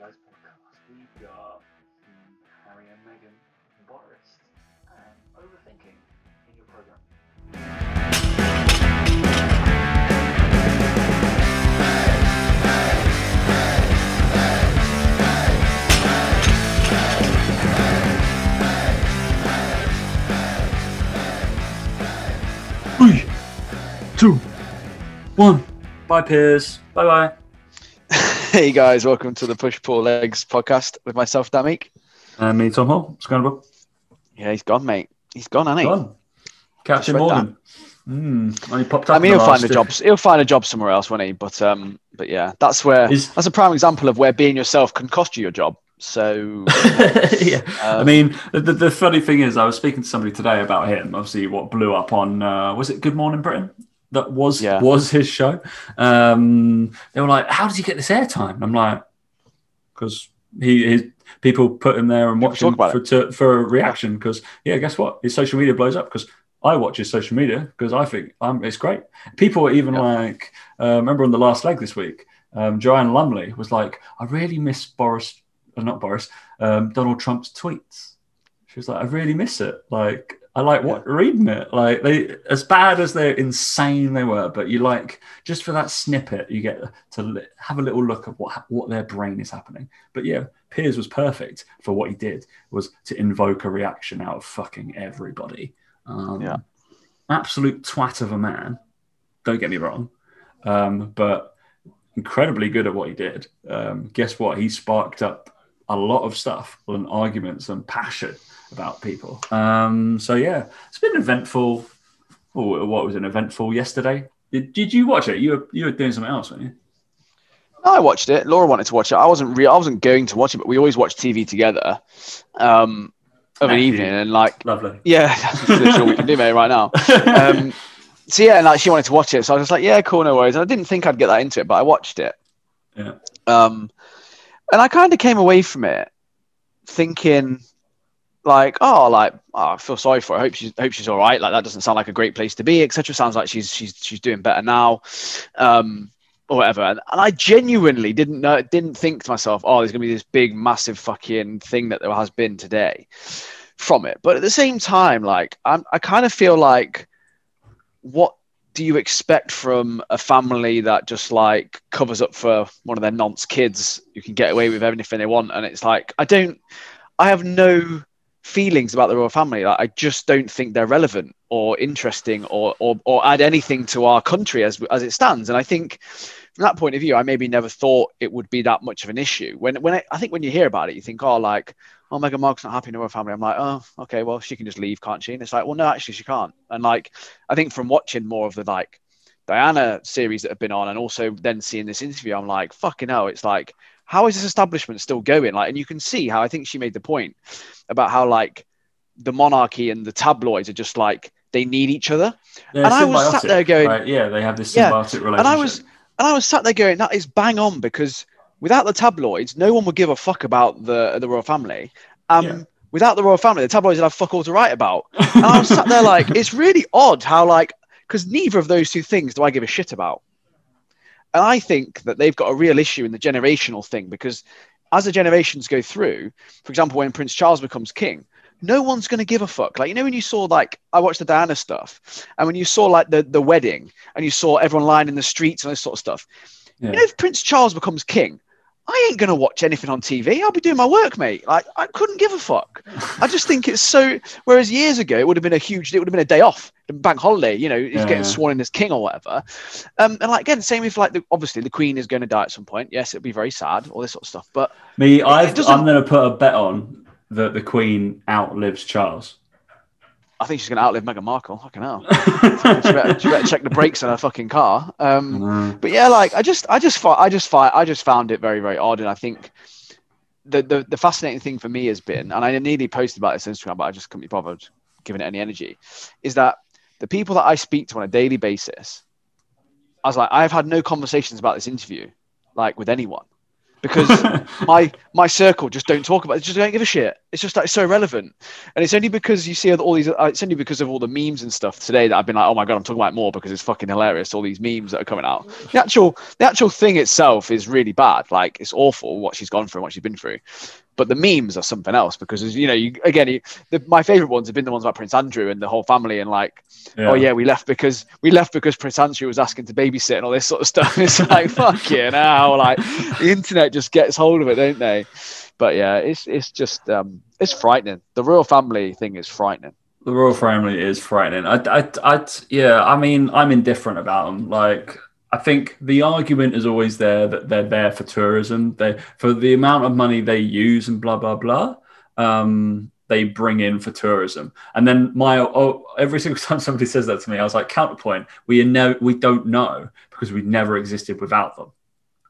Lives podcast. We've got Harry and Meghan, Boris, and overthinking in your program. Three, two, one. Bye, Piers. Bye bye. Hey guys, welcome to the Push Pull Legs podcast with myself, Damik. And me, Tom Hall. What's going on? Yeah, he's gone, mate. He's gone, hasn't he? Gone. Catch him morning. Mm, popped up. I mean, he'll find a job. He'll find a job somewhere else, won't he? But um, but yeah, that's where Is- that's a prime example of where being yourself can cost you your job. So yeah. I Um, mean, the, the, the funny thing is, I was speaking to somebody today about him. Obviously, what blew up on uh, was it Good Morning Britain? That was Yeah. was his show. Um, they were like, "How does he get this airtime?" I'm like, "Because he his people put him there and watch him for to, for a reaction." Because yeah, guess what? His social media blows up because. I watch his social media because I think um, it's great. People were even Yeah. like, uh, remember on the last leg this week, um, Joanna Lumley was like, I really miss Boris, uh, not Boris, um, Donald Trump's tweets. She was like, I really miss it. Like, I like what reading it. Like, they as bad as they're insane they were, but you like just for that snippet, you get to have a little look at what what their brain is happening. But yeah, Piers was perfect for what he did was to invoke a reaction out of fucking everybody. Um, Yeah. absolute twat of a man. Don't get me wrong, um, but incredibly good at what he did. Um, guess what? He sparked up a lot of stuff and arguments and passion about people. Um, so yeah, it's been eventful. Oh, what was an eventful yesterday? Did, did you watch it? You were you were doing something else, weren't you? I watched it. Laura wanted to watch it. I wasn't real. I wasn't going to watch it, but we always watch TV together um, of an you. evening, and like Lovely. yeah, that's literally what we can do, mate, right now. Um, so yeah, and like she wanted to watch it, so I was just like, yeah, cool, no worries. And I didn't think I'd get that into it, but I watched it. Yeah. Um, and I kind of came away from it thinking, like, oh, like, oh, I feel sorry for her. I hope she's hope she's all right. Like that doesn't sound like a great place to be, etc. Sounds like she's she's she's doing better now, um, or whatever. And, and I genuinely didn't know, didn't think to myself, oh, there's gonna be this big, massive fucking thing that there has been today from it. But at the same time, like, I'm, I kind of feel like, what do you expect from a family that just like covers up for one of their nonce kids who can get away with anything they want? And it's like, I don't, I have no feelings about the royal family. Like, I just don't think they're relevant or interesting or, or, or add anything to our country as, as it stands. And I think from that point of view, I maybe never thought it would be that much of an issue. When, when I, I think when you hear about it, you think, oh, like, oh, Meghan Markle's not happy in the royal family. I'm like, oh, okay, well, she can just leave, can't she? And it's like, well, no, actually, she can't. And like, I think from watching more of the like Diana series that have been on, and also then seeing this interview, I'm like, fucking hell, it's like, how is this establishment still going? Like, and you can see how I think she made the point about how like the monarchy and the tabloids are just like they need each other. They're And I was sat there going- right? yeah, they have this Yeah, symbiotic relationship. And I was and I was sat there going, that is bang on because without the tabloids, no one would give a fuck about the the royal family. Um, Yeah. Without the royal family, the tabloids would have fuck all to write about. And I was sat there like, it's really odd how like because neither of those two things do I give a shit about. And I think that they've got a real issue in the generational thing because as the generations go through, for example, when Prince Charles becomes king, no one's going to give a fuck. Like, you know, when you saw, like, I watched the Diana stuff, and when you saw, like, the, the wedding, and you saw everyone lying in the streets and this sort of stuff, Yeah. you know, if Prince Charles becomes king, I ain't going to watch anything on TV. I'll be doing my work, mate. Like, I couldn't give a fuck. I just think it's so. Whereas years ago, it would have been a huge, it would have been a day off, bank holiday, you know, he's Yeah, getting sworn in as king or whatever. Um, and like, again, same with like, the, obviously, the Queen is going to die at some point. Yes, it'll be very sad, all this sort of stuff. But Me, I've, I'm going to put a bet on that the Queen outlives Charles. I think she's going to outlive Meghan Markle. Fucking hell. she, better, she better check the brakes on her fucking car. Um, Mm. but yeah, like I just, I just, I just, I just found it very, very odd, and I think the, the the fascinating thing for me has been, and I nearly posted about this on Instagram, but I just couldn't be bothered giving it any energy, is that the people that I speak to on a daily basis, I was like, I've had no conversations about this interview, like with anyone. Because my my circle just don't talk about it. Just don't give a shit. It's just like so relevant, and it's only because you see all these. Uh, it's only because of all the memes and stuff today that I've been like, oh my god, I'm talking about it more because it's fucking hilarious. All these memes that are coming out. The actual the actual thing itself is really bad. Like it's awful what she's gone through, and what she's been through. But the memes are something else because you know, you again, you, the, my favorite ones have been the ones about Prince Andrew and the whole family, and like, Yeah. oh yeah, we left because we left because Prince Andrew was asking to babysit and all this sort of stuff. It's like fuck you hell, like the internet just gets hold of it, don't they? But yeah, it's it's just um, it's frightening. The royal family thing is frightening. The royal family is frightening. I, I, I, yeah. I mean, I'm indifferent about them. Like, I think the argument is always there that they're there for tourism. They for the amount of money they use and blah blah blah. Um, they bring in for tourism, and then my oh, every single time somebody says that to me, I was like, counterpoint. We know we don't know because we never existed without them.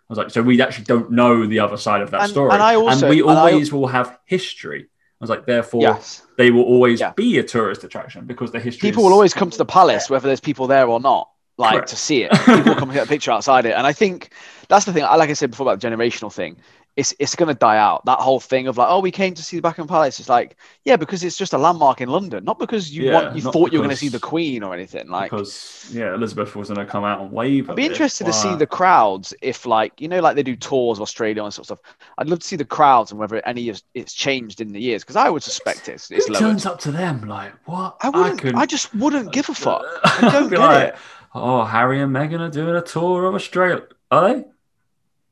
I was like, so we actually don't know the other side of that And- story, and I also- we and I- always will have history. I was like, therefore, Yes, they will always Yeah. be a tourist attraction because the history. people is- will always come to the palace whether there's people there or not. Like Correct. to see it, people come and get a picture outside it, and I think that's the thing. Like I said before about the generational thing, it's it's going to die out. That whole thing of like, oh, we came to see the Buckingham Palace. It's like, yeah, because it's just a landmark in London, not because you Yeah, want you thought you were going to see the Queen or anything. Like, because yeah, Elizabeth was going to come out and wave. I'd be interested to see the crowds if, like, you know, like they do tours of Australia and sort of stuff. I'd love to see the crowds and whether any of it's changed in the years because I would suspect it's it's Who lowered. turns up to them like what? I wouldn't. I, couldn't- just wouldn't give a fuck. I don't get like, it. Oh, Harry and Meghan are doing a tour of Australia. Are they?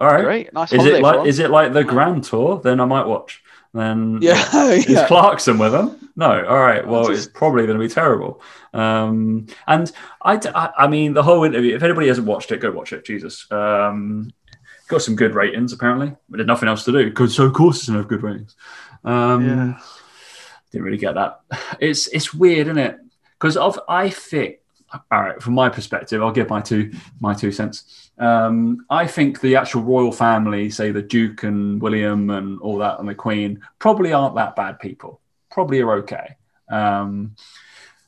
All right. Great, nice Is it like is it like the Grand Tour? Then I might watch. Then Yeah, Is yeah. Clarkson with them? No. All right. Well, Just- it's probably going to be terrible. Um, and I, d- I- I mean, the whole interview. If anybody hasn't watched it, go watch it. Jesus. Um, got some good ratings apparently. We did nothing else to do. Good. So of course it's going to have good ratings. Um, Yeah. Didn't really get that. It's it's weird, isn't it? Because of I think. All right, from my perspective, I'll give my two my two cents. Um, I think the actual royal family, say the Duke and William and all that, and the Queen, probably aren't that bad people. Probably are okay. Um,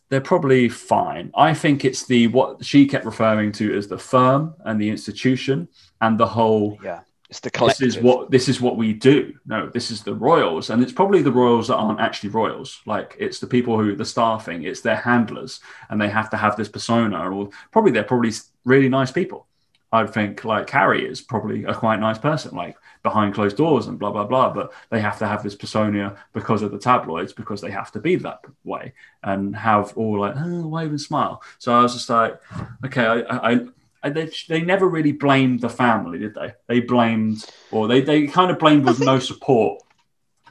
they're probably fine. I think it's the what she kept referring to as the firm and the institution and the whole Yeah, it's the this is what this is what we do. No, this is the royals, and it's probably the royals that aren't actually royals. Like it's the people who the staffing, it's their handlers, and they have to have this persona. Or probably they're probably really nice people. I think like Harry is probably a quite nice person, like behind closed doors and blah blah blah. But they have to have this persona because of the tabloids, because they have to be that way and have all like oh, wave and smile. So I was just like, okay, I, I, Uh, they, they never really blamed the family, did they? They blamed, or they, they kind of blamed I with no support.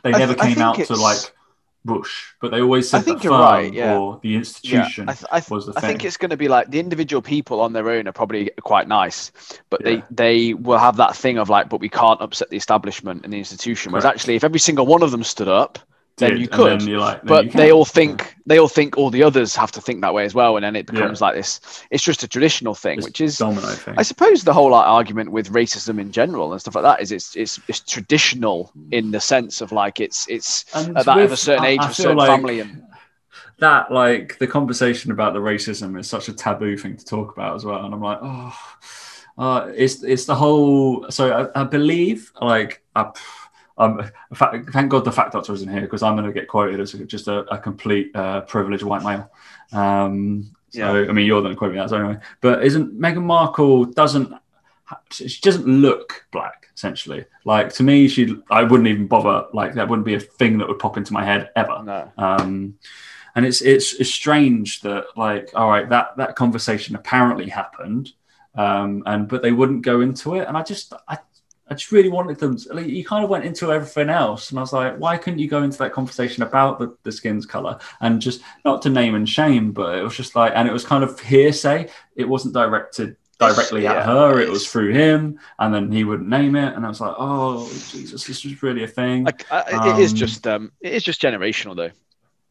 They I never I came think out to like Bush, but they always I said think the firm right, yeah. or the Yeah, institution I, th- I, th- was the I think it's going to be like the individual people on their own are probably quite nice, but Yeah. they they will have that thing of like, but we can't upset the establishment and the institution. Whereas actually, if every single one of them stood up, then Did, you and could. then like, then but you they all think they all think all the others have to think that way as well, and then it Yeah. becomes like this. It's just a traditional thing, This which is domino thing. I suppose the whole like, argument with racism in general and stuff like that is it's it's, it's traditional in the sense of like it's it's And at that of a certain age I of a certain like family and that like the conversation about the racism is such a taboo thing to talk about as well and i'm like oh uh, it's it's the whole so i, I believe like I, um, fact, thank god the fact doctor isn't here because i'm going to get quoted as just a, a complete uh, privileged white male. Um so i mean you're going to quote me that so anyway. But isn't meghan markle doesn't she doesn't look black essentially. Like to me she i wouldn't even bother like that wouldn't be a thing that would pop into my head ever. No. Um, and it's, it's it's strange that like all right that that conversation apparently happened um, and but they wouldn't go into it. And I just I, I just really wanted them to, like, you kind of went into everything else and I was like why couldn't you go into that conversation about the, the skin's color and just not to name and shame but it was just like and it was kind of hearsay. It wasn't directed directly yeah, at her it was through him and then he wouldn't name it and I was like oh Jesus this was really a thing. Like I, it is Um, just um it is just generational though.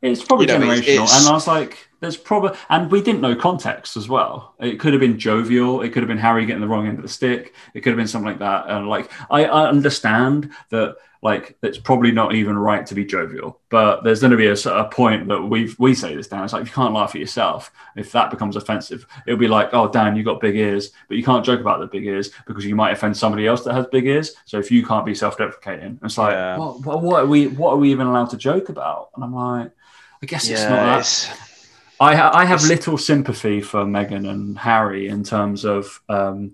It's probably You know, it's- generational, it's- and I was like, there's probably, and we didn't know context as well. It could have been jovial. It could have been Harry getting the wrong end of the stick. It could have been something like that. And like, I, I understand that like it's probably not even right to be jovial, but there's going to be a, a point that we we say this down. It's like you can't laugh at yourself. If that becomes offensive, it'll be like, oh, Dan, you've got big ears, but you can't joke about the big ears because you might offend somebody else that has big ears. So if you can't be self-deprecating, it's like, Yeah. what, what, what are we what are we even allowed to joke about? And I'm like, I guess it's not that. it's- I, ha- I have little sympathy for Meghan and Harry in terms of um,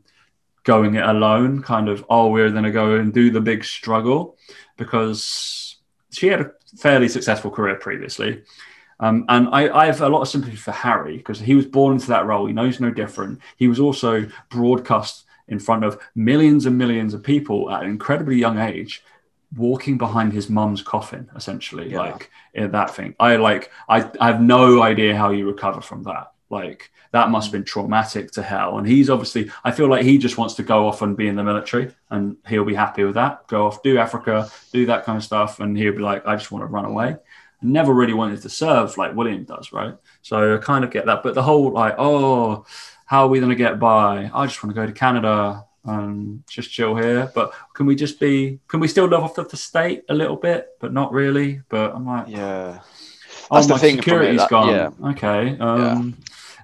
going it alone, kind of, oh, we're going to go and do the big struggle because she had a fairly successful career previously. Um, and I, I have a lot of sympathy for Harry because he was born into that role. He knows no different. He was also broadcast in front of millions and millions of people at an incredibly young age, walking behind his mum's coffin, essentially, Yeah. like that thing. I like, I, I have no idea how you recover from that. Like, that must have been traumatic to hell. And he's obviously, I feel like he just wants to go off and be in the military and he'll be happy with that. Go off, do Africa, do that kind of stuff. And he'll be like, I just want to run away. Never really wanted to serve like William does, right? So I kind of get that. But the whole like, oh, how are we going to get by? I just want to go to Canada and just chill here. But can we just be, can we still live off of the state a little bit, but not really? But I'm like, yeah. oh, That's the my thing security's that- gone. yeah. Okay. Um,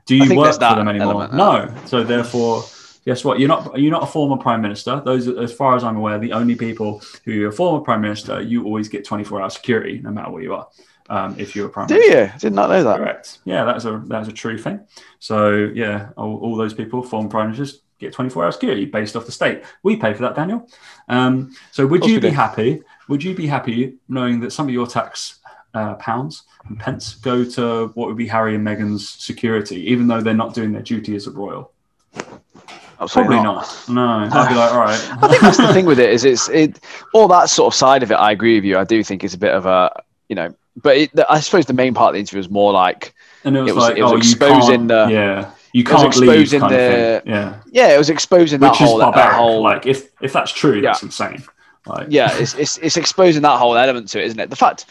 Do you work for them anymore? No. So therefore, guess what? You're not. You're not a former prime minister. Those, as far as I'm aware, the only people who are former prime minister, you always get 24 hour security, no matter where you are. Um, if you're a prime Do minister. you? Did not know that. Correct. Yeah, that's a that's a true thing. So yeah, all, all those people, former prime ministers, get 24 hour security based off the state. We pay for that, Daniel. Um, so would you be do. happy? Would you be happy knowing that some of your tax uh, pounds and pence go to what would be Harry and Meghan's security, even though they're not doing their duty as a royal? Absolutely Probably not. not. No, I'd be like, all right. I think that's the thing with it is it's it all that sort of side of it. I agree with you. I do think it's a bit of a you know, but it, I suppose the main part of the interview was more like And it was, It was- like, it was oh, exposing the- yeah, you it was can't leave, exposing kind of the- thing. yeah, yeah, it was exposing that which is whole that, barbaric. whole like, if if that's true, that's insane. Like, yeah, it's, it's it's exposing that whole element to it, isn't it? The fact,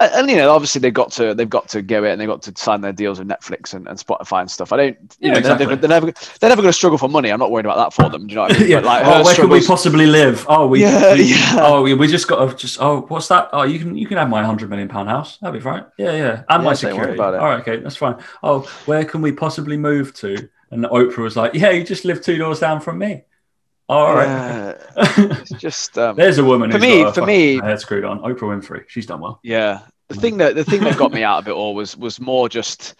and, and, you know, obviously they've got to they've got to go it and they've got to sign their deals with Netflix and, and Spotify and stuff. I don't, you Yeah, know, they're, never, they're never they're never going to struggle for money. I'm not worried about that for them. Do you know what I mean? yeah. Like, oh, her where can we possibly live? Oh, we. Yeah, we- yeah. Oh, we, we just got to just. Oh, what's that? Oh, you can you can have my hundred million pound house. That'd be fine. Yeah, yeah, and my Yeah, worry security. about it. All right, okay, that's fine. Oh, where can we possibly move to? And Oprah was like, "Yeah, you just live two doors down from me." All right. Yeah, it's just um, There's a woman For who's me- got for me- head screwed on. Oprah Winfrey. She's done well. Yeah. The thing that the thing that got me out of it all was was more just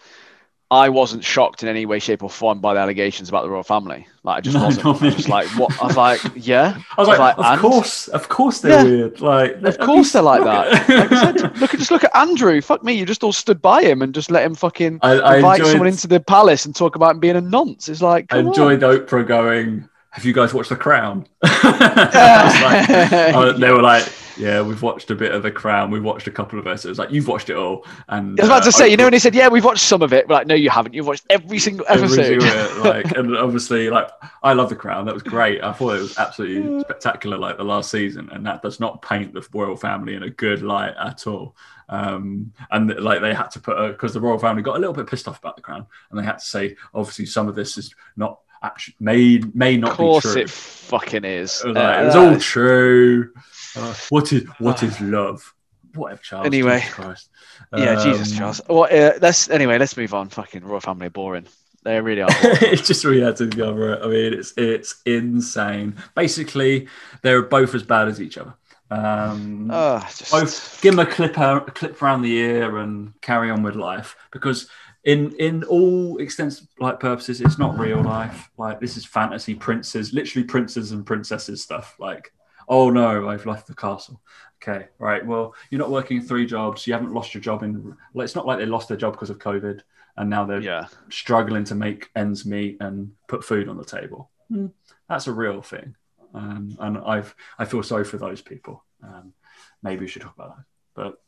I wasn't shocked in any way, shape, or form by the allegations about the royal family. Like I just No, wasn't. I was just like what I was like, yeah. I was I was like, like, of and? course, of course they're Yeah. weird. Like, Of course they're like that. Like I said, look at just look at Andrew. Fuck me, you just all stood by him and just let him fucking I, I invite enjoyed, someone into the palace and talk about him being a nonce. It's like I come on. enjoyed Oprah going. Have you guys watched The Crown? Like, oh, they were like, yeah, we've watched a bit of The Crown. We've watched a couple of episodes. Like, you've watched it all. And I was about uh, to say, you know, when he said, "Yeah, we've watched some of it," we're like, "No, you haven't. You've watched every single every episode." bit, like, and obviously, like, I love The Crown. That was great. I thought it was absolutely spectacular, like the last season, and that does not paint the royal family in a good light at all. Um, and like they had to put because the royal family got a little bit pissed off about The Crown, and they had to say, obviously, some of this is not actually may may not of course, be true. it fucking is. It was, Uh, like, it was all true. Uh, what is what is love? Whatever, Charles. Anyway. Jesus Christ. yeah, Jesus, Um, Charles. Well, uh, let's anyway. Let's move on. Fucking royal family are boring. They really are. it's just we had to cover it. I mean, it's it's insane. Basically, they're both as bad as each other. Um, Ah, just both give them a clip a clip around the ear and carry on with life because in in all extents like purposes it's not real life like this is fantasy princes literally princes and princesses stuff like oh no i've left the castle okay right well you're not working three jobs you haven't lost your job in well, it's not like they lost their job because of covid and now they're yeah. struggling to make ends meet and put food on the table. Hmm, That's a real thing, um, and I've I feel sorry for those people. Um, maybe we should talk about that. But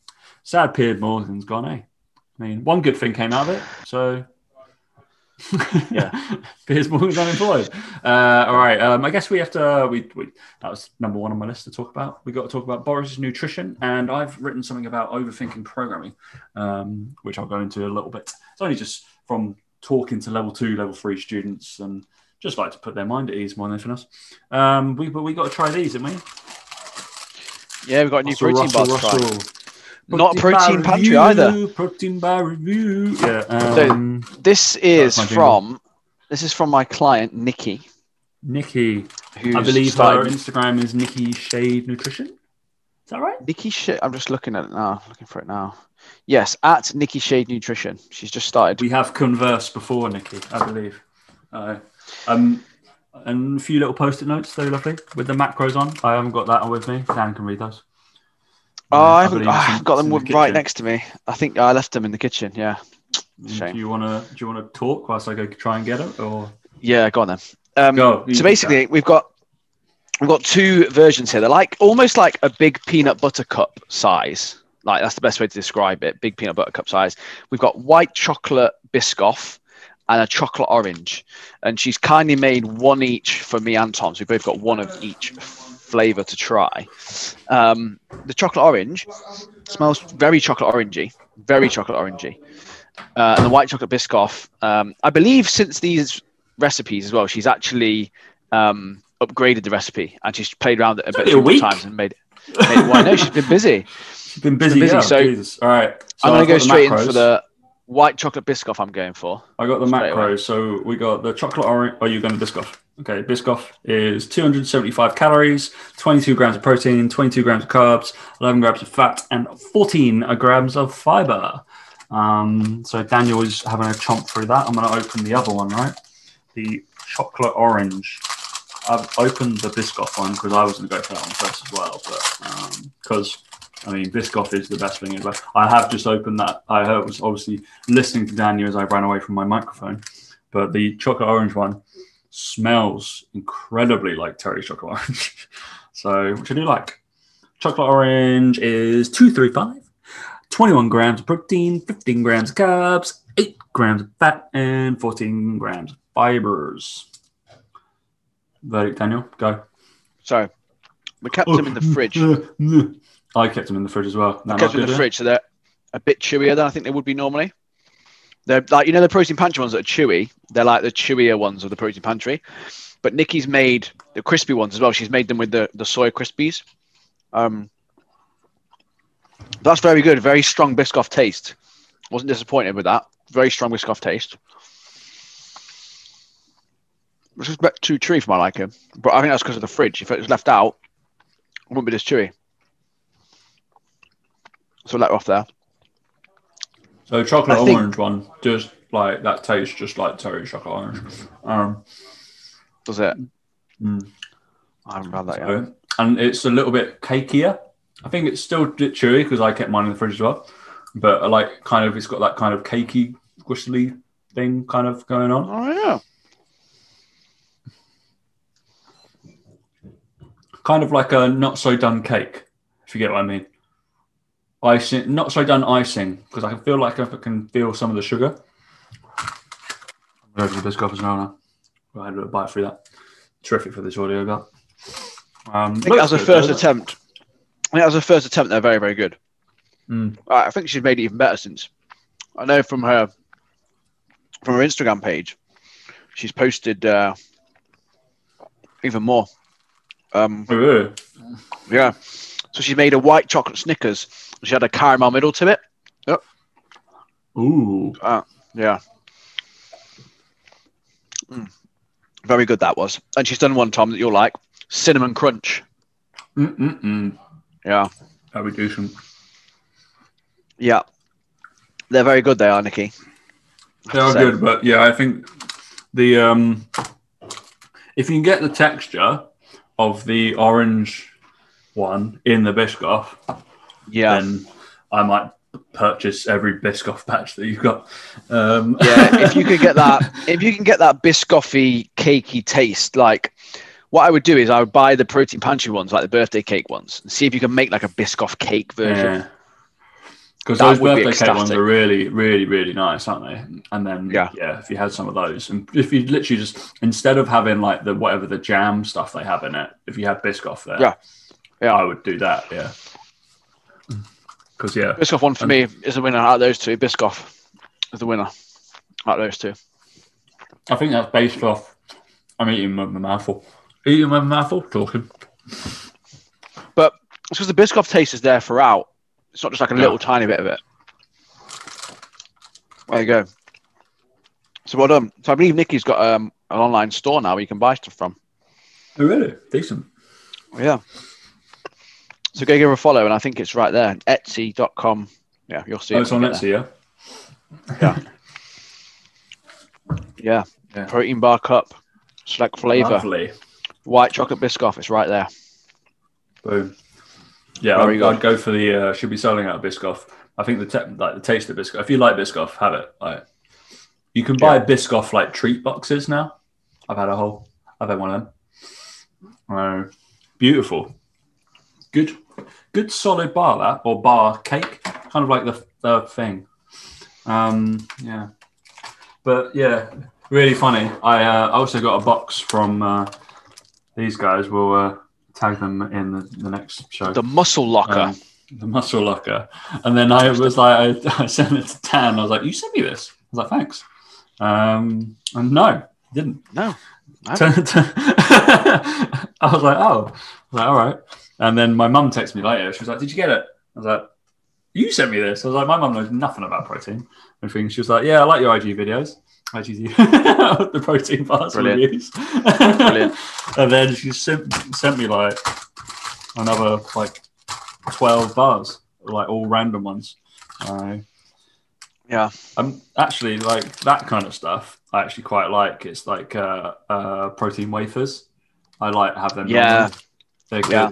sad Piers Morgan's gone, eh? I mean, one good thing came out of it, so Yeah. Piers Morgan's unemployed. Uh, all right, um, I guess we have to. We, we that was number one on my list to talk about. We got to talk about Boris's nutrition, and I've written something about overthinking programming, um, which I'll go into a little bit. It's only just from talking to level two, level three students, and just like to put their mind at ease more than anything else. Um, we but we got to try these, haven't we? Yeah, we've got a new Russell, protein bar Russell, to try. Russell. Not bar protein pantry review, either. Protein bar review. Yeah. So- Um, This is my jingle. from this is from my client Nikki, Nikki, who's I believe her Instagram is Nikki Shade Nutrition. Is that right? Nikki Shade. I'm just looking at it now. Looking for it now. Yes, at Nikki Shade Nutrition. She's just started. We have conversed before, Nikki, I believe. Uh, um, and a few little post-it notes, they're lovely, with the macros on. I haven't got that on with me. Dan can read those. Oh, I haven't ah, in- I've got them the right kitchen. next to me. I think I left them in the kitchen. Yeah. Shame. Do you want to? Do you want to talk whilst I go try and get it, or Yeah, go on then. Um, go? so basically, we've got we've got two versions here. They're like almost like a big peanut butter cup size. Like that's the best way to describe it. Big peanut butter cup size. We've got white chocolate Biscoff and a chocolate orange. And she's kindly made one each for me and Tom. So we've both got one of each flavor to try. Um, the chocolate orange smells very chocolate orangey, very chocolate orangey. Uh, and the white chocolate Biscoff, um, I believe since these recipes as well, she's actually um, upgraded the recipe and she's played around it a bit only a few more times and made it. Made it well, I know she's been busy. She's been busy. busy, yeah, so Jesus. All right. So I'm going to go straight in for the white chocolate Biscoff I'm going for. I got the straight away. macros. So we got the chocolate orange. Are you going to Biscoff? Okay, Biscoff is 275 calories, 22 grams of protein, 22 grams of carbs, 11 grams of fat, and 14 grams of fiber. Um, so Daniel is having a chomp through that. I'm going to open the other one, right? The chocolate orange. I've opened the Biscoff one because I was going to go for that one first as well, but because I mean, Biscoff is the best thing ever. I have just opened that. I was obviously listening to Daniel as I ran away from my microphone, but the chocolate orange one smells incredibly like Terry chocolate orange. so, which I do like. Chocolate orange is 235, 21 grams of protein, 15 grams of carbs, 8 grams of fat, and 14 grams of fibers. Verdict, Daniel, go. So we kept them in the fridge. I kept them in the fridge as well. No, kept them in the fridge, so they're a bit chewier than I think they would be normally. They're like you know the protein pantry ones that are chewy. They're like the chewier ones of the protein pantry. But Nikki's made the crispy ones as well. She's made them with the the soy crispies. Um, that's very good. Very strong Biscoff taste. Wasn't disappointed with that. Very strong Biscoff taste. Which is a bit too chewy for my liking, but I think that's because of the fridge. If it was left out, it wouldn't be this chewy. So let her off there. So chocolate I think- orange one, just like that tastes just like Terry chocolate orange. Um, Does it? mm, I haven't had that yet. and it's a little bit cakier. I think it's still a bit chewy because I kept mine in the fridge as well. But I like kind of it's got that kind of cakey, squishly thing kind of going on. Oh yeah. Kind of like a not so done cake, if you get what I mean. Icing, not so done icing, because I can feel like I can feel some of the sugar. I'm going to the Biscoff as well now. I had a little bite through that. Terrific for this audio, but. Um, I think as a first attempt, I think as a first attempt, they're very, very good. Mm. I I think she's made it even better since. I know from her from her Instagram page, she's posted uh, even more. Um, Oh, really? yeah, so she made a white chocolate Snickers. She had a caramel middle to it. Yep. Ooh. Yeah. Mm. Very good that was. And she's done one, Tom, that you'll like. Cinnamon Crunch. Mm-mm-mm. Yeah. That'd be decent. Yeah. They're very good, they are, Nikki. They are So- good, but yeah, I think the um, if you can get the texture of the orange one in the Biscoff, Yeah. then I might purchase every Biscoff batch that you've got. Um, yeah, if you could get that, if you can get that biscoffy, cakey taste, like what I would do is I would buy the protein pantry ones, like the birthday cake ones, and see if you can make like a biscoff cake version. yeah. Because those would be birthday cake ones are really, really, really nice, aren't they? And then, Yeah. yeah, if you had some of those, and if you literally just instead of having like the whatever the jam stuff they have in it, if you had Biscoff there, Yeah. Yeah. I would do that. Yeah, because yeah, Biscoff one for me is the winner out of those two. Biscoff is the winner. Like those two. I think that's based off. I'm eating with my mouthful. Eating my mouthful. Talking. But it's because the Biscoff taste is there throughout. It's not just like a Yeah. little tiny bit of it. There you go. So well done. So I believe Nikki's got um, an online store now where you can buy stuff from. Oh, really? Decent. Yeah. So go give her a follow, and I think it's right there. Etsy.com. Yeah, you'll see Oh, it. it's on when you get Etsy, yeah. Yeah. Yeah. Protein bar cup, select flavor, Lovely. white chocolate Biscoff. It's right there. Boom. Yeah, I'd. I'd go for the. Uh, should be selling out of Biscoff. I think the te- like the taste of Biscoff. If you like Biscoff, have it. Like, you can buy Yeah. Biscoff like treat boxes now. I've had a whole. I've had one of them. Uh, beautiful. Good, good solid bar that or bar cake, kind of like the the thing. Um, yeah, but yeah, really funny. I uh, I also got a box from uh, these guys. We'll uh, tag them in the, the next show. The Muscle Locker. Um, the muscle locker. And then I was like, I, I sent it to Dan. I was like, you sent me this. I was like, thanks. Um, and no, didn't. no. I was like, oh, I was like, all right. And then my mum texted me later. She was like, did you get it? I was like, you sent me this. I was like, my mum knows nothing about protein. And things. She was like, yeah, I like your IG videos. IGTV, the protein bars Brilliant. reviews. Brilliant. and then she sent, sent me like another like 12 bars, like all random ones. Uh, Yeah. I'm actually like that kind of stuff. I actually quite like. It's like uh, uh, protein wafers. I like have them. Yeah. they're good. Yeah.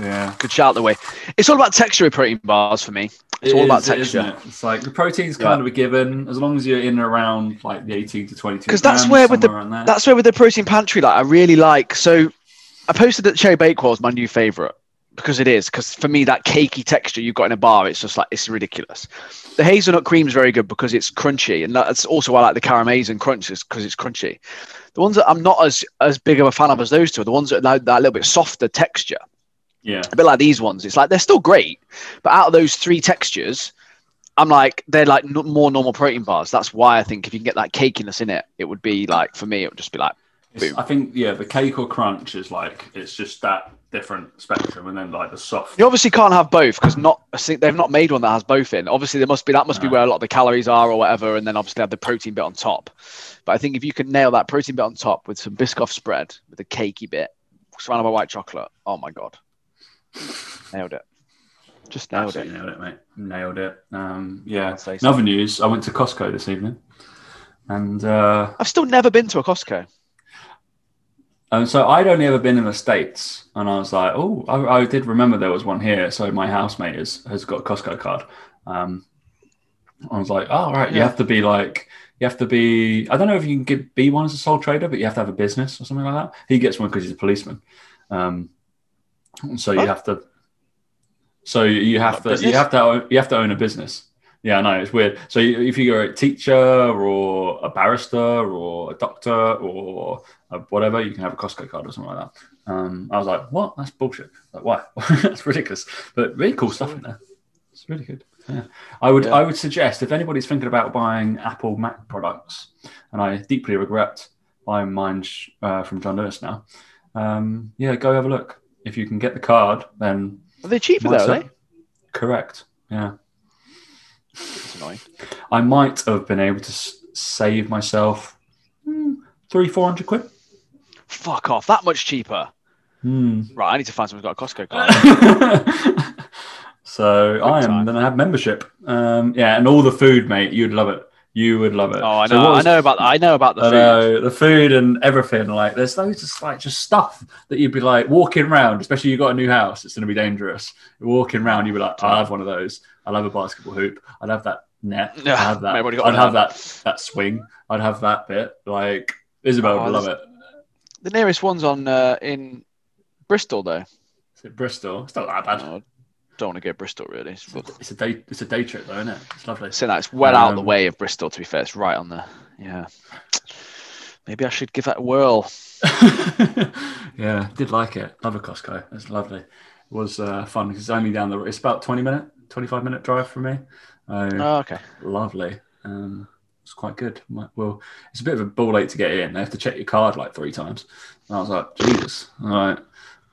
Yeah, Good shout the way. It's all about texture protein bars for me. It's It all about is, isn't texture. it? It's like the protein's Yeah. kind of a given as long as you're in and around like the 18 to 22. Because that's where with the somewhere around there. that's where with the protein pantry, like I really like. So I posted that cherry bakewell is my new favorite because it is. Because for me, that cakey texture you've got in a bar, it's just like it's ridiculous. The hazelnut cream is very good because it's crunchy, and that's also why I like the caramazing crunches because it's crunchy. The ones that I'm not as as big of a fan of as those two are the ones that are that little bit softer texture. yeah, a bit like these ones. It's like they're still great, but out of those three textures, I'm like they're like n- more normal protein bars. That's why I think if you can get that cakiness in it, it would be like for me, it would just be like. I think yeah, the cake or crunch is like it's just that different spectrum, and then like the soft. you obviously can't have both because not they've not made one that has both in. Obviously, there must be that must be where a lot of the calories are or whatever, and then obviously have the protein bit on top. But I think if you can nail that protein bit on top with some Biscoff spread with a cakey bit surrounded by white chocolate, oh my god, nailed it. Just nailed Absolutely it. nailed it, mate. Nailed it. Um, yeah. So. other news, I went to Costco this evening, and uh, I've still never been to a Costco. And so I'd only ever been in the states, and I was like, oh, I, I did remember there was one here. So my housemate has has got a Costco card. Um, I was like, oh, all right, you have to be like. You have to be. I don't know if you can get, be one as a sole trader, but you have to have a business or something like that. He gets one because he's a policeman. Um, so you What? have to. So you have to. business? You have to. You have to own a business. Yeah, I know it's weird. So if you're a teacher or a barrister or a doctor or a whatever, you can have a Costco card or something like that. Um, I was like, what? That's bullshit. Like, why? That's ridiculous. But really cool stuff in there. It's really good. Yeah. I would Yeah. I would suggest if anybody's thinking about buying Apple Mac products, and I deeply regret buying mine sh- uh, from John Lewis now. Um, yeah, go have a look. If you can get the card, then Are they cheaper though? Are they? Correct. Yeah. Annoying. I might have been able to s- save myself hmm, three, four hundred quid. Fuck off. That much cheaper. Hmm. Right, I need to find someone who's got a Costco card. so I am time. going to have membership. Um, yeah, and all the food, mate. You'd love it. You would love it. oh, I So know. I know about. I know about the I food. know, the food and everything. Like, there's loads of like just stuff that you'd be like walking around, especially you got a new house. It's going to be dangerous. You're walking around, you'd be like, I'll have one of those. I'll have a basketball hoop. I'd have that net. I'd have that. mate, what do you got I'd have that? that that swing. I'd have that bit. Like Isabel Oh, would love it. The nearest one's on uh, in Bristol though. Is it Bristol? It's not that bad. Oh, don't want to go Bristol really. But It's a day. It's a day trip, though, isn't it? It's lovely. So that it's well out of the Um, way of Bristol. To be fair, it's right on the. Yeah. Maybe I should give that a whirl. yeah, did like it. Love a Costco. It's lovely. It was uh, fun because it's only down the. It's about twenty minute, twenty five minute drive from me. Uh, Oh, okay. lovely. Um, It's quite good. Well, it's a bit of a ball ache to get in. They have to check your card like three times. And I was like, Jesus. All right.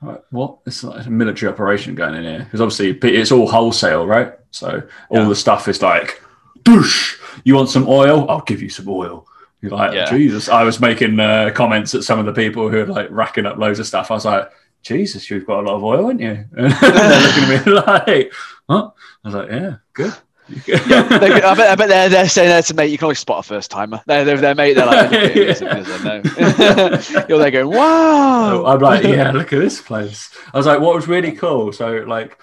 All right, what? It's like a military operation going in here because obviously it's all wholesale, right? So all Yeah. the stuff is like, Doosh! You want some oil? I'll give you some oil. You're like, Yeah. Jesus. I was making uh, comments at some of the people who are like racking up loads of stuff. I was like, Jesus, you've got a lot of oil, haven't you? And they're looking at me like, huh? I was like, yeah, good. They- I bet, I bet they're, they're saying to mate. You can always spot a first timer. They're, they're, they're mate. They're like, "Look at this, look at this," I know. you're there going, wow. I'm like, yeah, look at this place. I was like, what was really cool? So like,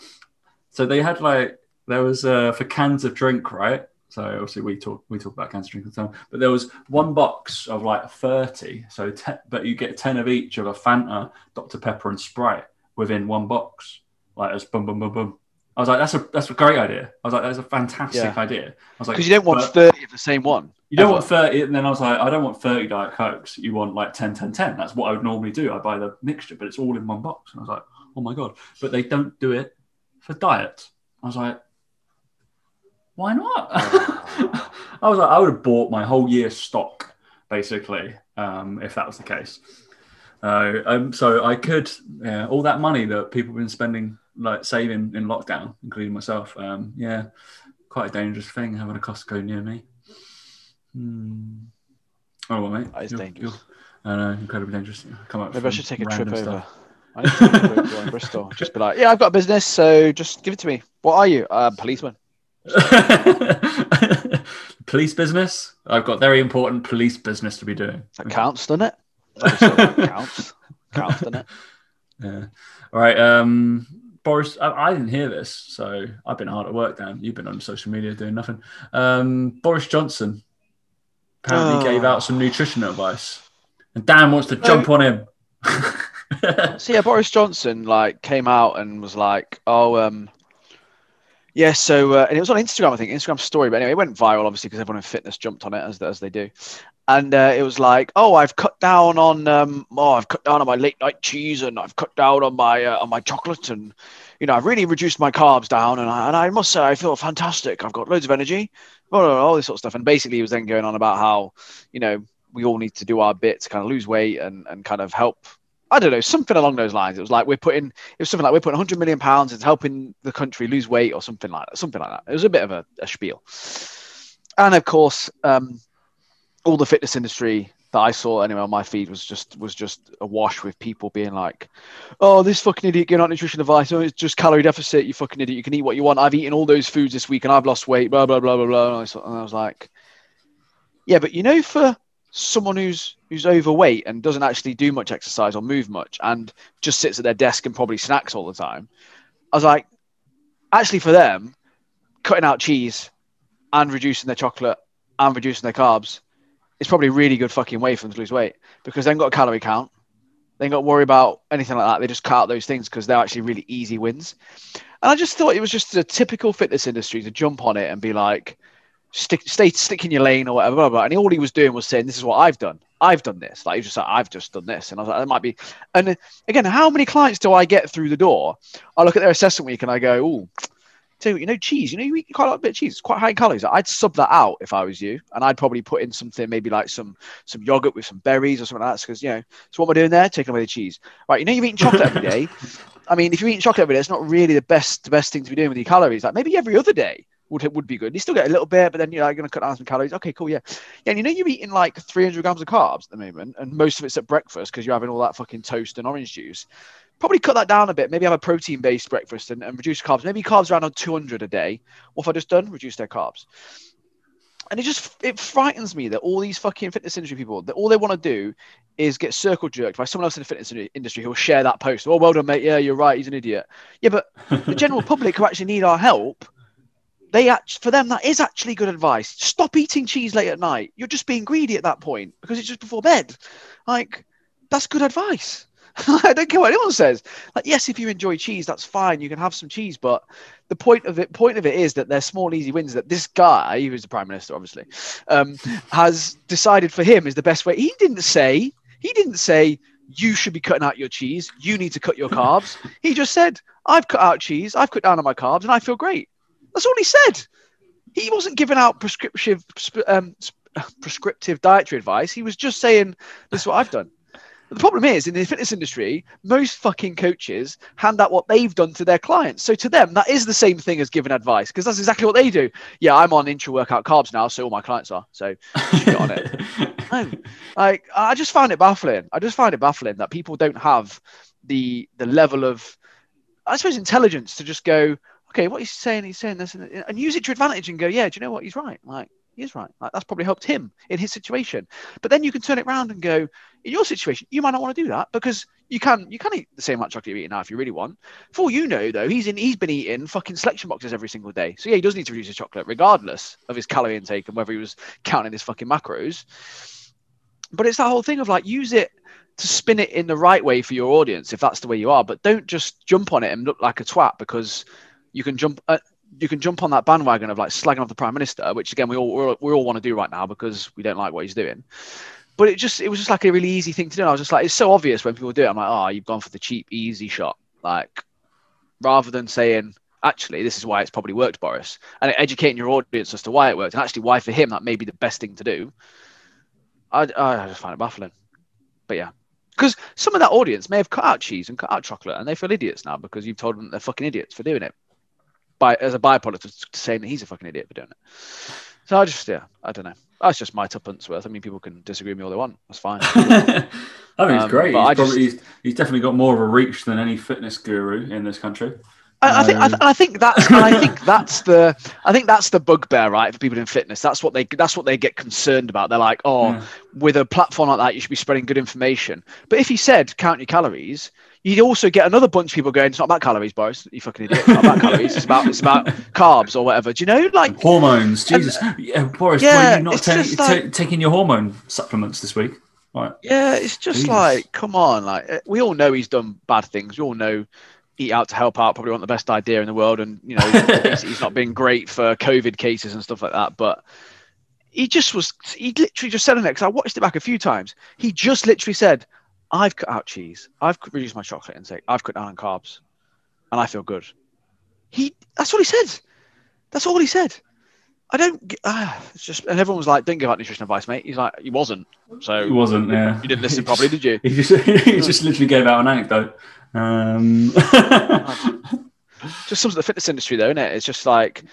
so they had like there was uh, for cans of drink, right? So obviously we talk we talk about cancer of drink all the time, but there was one box of like thirty. So te- but you get ten of each of a Fanta, Dr Pepper, and Sprite within one box, like as boom boom boom boom. I was like, that's a that's a great idea. I was like, that's a fantastic Yeah. idea. I was like, Because you don't want 30 of the same one. you don't ever. want 30, and then I was like, I don't want 30 Diet Cokes. You want like 10, 10, 10. That's what I would normally do. I buy the mixture, but it's all in one box. And I was like, oh my God. But they don't do it for diet. I was like, why not? I was like, I would have bought my whole year's stock, basically, um, if that was the case. Uh, um, so I could, yeah, all that money that people have been spending, like saving in lockdown, including myself, um, yeah, quite a dangerous thing having a Costco near me. Hmm. Oh, well, mate. That is you're- dangerous. you're- I know, incredibly dangerous. Come up Maybe I should take a trip random over. I need to a over in Bristol. Just be like, yeah, I've got a business, so just give it to me. What are you? Uh, policeman. police business. I've got very important police business to be doing. That counts, doesn't it? Obviously, counts. Counts, doesn't it? Yeah. All right. Um, Boris, I, I didn't hear this, so I've been hard at work. Dan, you've been on social media doing nothing. Um, Boris Johnson apparently Oh. gave out some nutrition advice, and Dan wants to jump on him. So yeah, Boris Johnson like came out and was like, "Oh, um, yeah." So uh, and it was on Instagram, I think, Instagram story. But anyway, it went viral, obviously, because everyone in fitness jumped on it as as they do. And uh, it was like, "Oh, I've cut down on um, oh, I've cut down on my late night cheese, and I've cut down on my uh, on my chocolate, and you know, I've really reduced my carbs down, and I and I must say, I feel fantastic. I've got loads of energy, blah, blah, blah, all this sort of stuff." And basically, he was then going on about how you know we all need to do our bit to kind of lose weight and and kind of help I don't know, something along those lines. It was like we're putting, it was something like we're putting 100 million pounds into helping the country lose weight or something like that. Something like that. It was a bit of a, a spiel. And of course, um, all the fitness industry that I saw anyway on my feed was just was just awash with people being like, "Oh, this fucking idiot giving out nutrition advice. Oh, it's just calorie deficit. You fucking idiot. You can eat what you want. I've eaten all those foods this week and I've lost weight. Blah blah blah blah blah." And I was, and I was like, "Yeah, but you know, for someone who's who's overweight and doesn't actually do much exercise or move much and just sits at their desk and probably snacks all the time. I was like, actually, for them, cutting out cheese and reducing their chocolate and reducing their carbs is probably a really good fucking way for them to lose weight because they ain't got a calorie count. They ain't got to worry about anything like that. They just cut out those things because they're actually really easy wins. And I just thought it was just a typical fitness industry to jump on it and be like, stick, stay, stick in your lane or whatever. Blah, blah. And all he was doing was saying, "This is what I've done. I've done this." Like he was just like, "I've just done this," and I was like, "That might be." And uh, again, how many clients do I get through the door? I look at their assessment week and I go, "Oh, you know, cheese. You know, you eat quite a lot of bit of cheese. It's quite high in calories. I'd sub that out if I was you, and I'd probably put in something maybe like some some yogurt with some berries or something like that. Because you know, so what am I doing there? Taking away the cheese. Right? You know, you're eating chocolate every day. I mean, if you're eating chocolate every day, it's not really the best the best thing to be doing with your calories. Like maybe every other day would would be good. You still get a little bit, but then you're like, going to cut down some calories. Okay, cool, yeah, yeah. And you know, you're eating like 300 grams of carbs at the moment, and most of it's at breakfast because you're having all that fucking toast and orange juice. Probably cut that down a bit. Maybe have a protein based breakfast and, and reduce carbs. Maybe carbs around on 200 a day. What have I just done? Reduce their carbs. And it just it frightens me that all these fucking fitness industry people that all they want to do is get circle jerked by someone else in the fitness industry who will share that post. Oh, well done, mate. Yeah, you're right. He's an idiot. Yeah, but the general public who actually need our help, they act for them that is actually good advice. Stop eating cheese late at night. You're just being greedy at that point because it's just before bed. Like that's good advice. I don't care what anyone says. Like, yes, if you enjoy cheese, that's fine. You can have some cheese, but the point of it, point of it is that they're small, easy wins. That this guy, who's the prime minister, obviously, um, has decided for him is the best way. He didn't say. He didn't say you should be cutting out your cheese. You need to cut your carbs. he just said, "I've cut out cheese. I've cut down on my carbs, and I feel great." That's all he said. He wasn't giving out prescriptive, um, prescriptive dietary advice. He was just saying, "This is what I've done." The problem is, in the fitness industry, most fucking coaches hand out what they've done to their clients. So to them, that is the same thing as giving advice because that's exactly what they do. Yeah, I'm on intra-workout carbs now, so all my clients are. So get on it. No, like I just find it baffling. I just find it baffling that people don't have the the level of, I suppose, intelligence to just go, okay, what he's saying, he's saying this, and, and use it to advantage and go, yeah, do you know what? He's right. Like he is right. Like, that's probably helped him in his situation. But then you can turn it around and go, in your situation, you might not want to do that because you can you can eat the same amount of chocolate you're eating now if you really want. For all you know, though, he's in he's been eating fucking selection boxes every single day. So yeah, he does need to reduce his chocolate regardless of his calorie intake and whether he was counting his fucking macros. But it's that whole thing of like use it to spin it in the right way for your audience if that's the way you are. But don't just jump on it and look like a twat because you can jump. Uh, you can jump on that bandwagon of like slagging off the prime minister, which again we all we all, want to do right now because we don't like what he's doing. But it just it was just like a really easy thing to do. And I was just like, it's so obvious when people do it. I'm like, oh, you've gone for the cheap, easy shot, like rather than saying, actually, this is why it's probably worked, Boris, and educating your audience as to why it worked, and actually why for him that may be the best thing to do. I, I just find it baffling. But yeah, because some of that audience may have cut out cheese and cut out chocolate, and they feel idiots now because you've told them they're fucking idiots for doing it. By as a byproduct of saying that he's a fucking idiot for doing it. So I just yeah, I don't know. That's just my tuppence worth. I mean, people can disagree with me all they want. That's fine. I think it's Um, great. but He's, I just- probably, he's, he's definitely got more of a reach than any fitness guru in this country. I, I think I, Um, th- I think that's I think that's the I think that's the bugbear, right, for people in fitness. That's what they that's what they get concerned about. They're like, oh, Yeah. with a platform like that, you should be spreading good information. But if he said count your calories, you'd also get another bunch of people going, it's not about calories, Boris. You fucking idiot. It's not about calories. It's about it's about carbs or whatever. Do you know? Like, Hormones, Jesus, yeah, Boris. yeah, were you not it's ta- just ta- taking your hormone supplements this week? Right. yeah, it's just Jesus. like, come on, like eh, we all know he's done bad things. We all know. Eat out to help out probably wasn't the best idea in the world, and you know he's, he's not been great for COVID cases and stuff like that. But he just was he literally just said it because I watched it back a few times. He just literally said, I've cut out cheese, I've reduced my chocolate intake, I've cut down on carbs, and I feel good. He that's what he said. That's all he said. I don't ah, it's just and everyone was like, Don't give out nutrition advice, mate. He's like, he wasn't. So he wasn't. Yeah. you didn't listen properly, did you? He just he just literally gave out an anecdote. Um, just sums of the fitness industry though, isn't it? It's just like,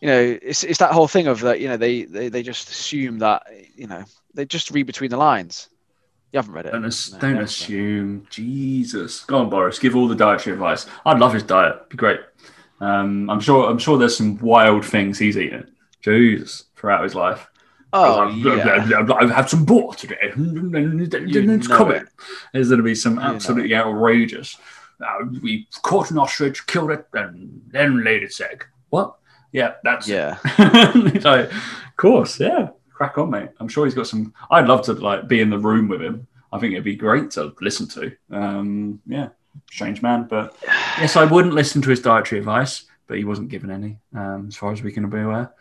you know, it's it's that whole thing of that, you know, they, they they just assume that, you know, they just read between the lines. You haven't read it. don't ass- No, don't assume. Jesus, go on, Boris. Give all the dietary advice. I'd love his diet. Be great. Um, I'm sure. I'm sure there's some wild things he's eaten. Jesus, throughout his life. Oh I've, yeah. I've had some boar today. It's coming. it. There's going to be some absolutely outrageous. Uh, we caught an ostrich, killed it, and then laid its egg. What? Yeah, that's Yeah. Like, of course, yeah. Crack on, mate. I'm sure he's got some. I'd love to like be in the room with him. I think it'd be great to listen to. Um, yeah, strange man, but yes, I wouldn't listen to his dietary advice, but he wasn't given any, um, as far as we can be aware,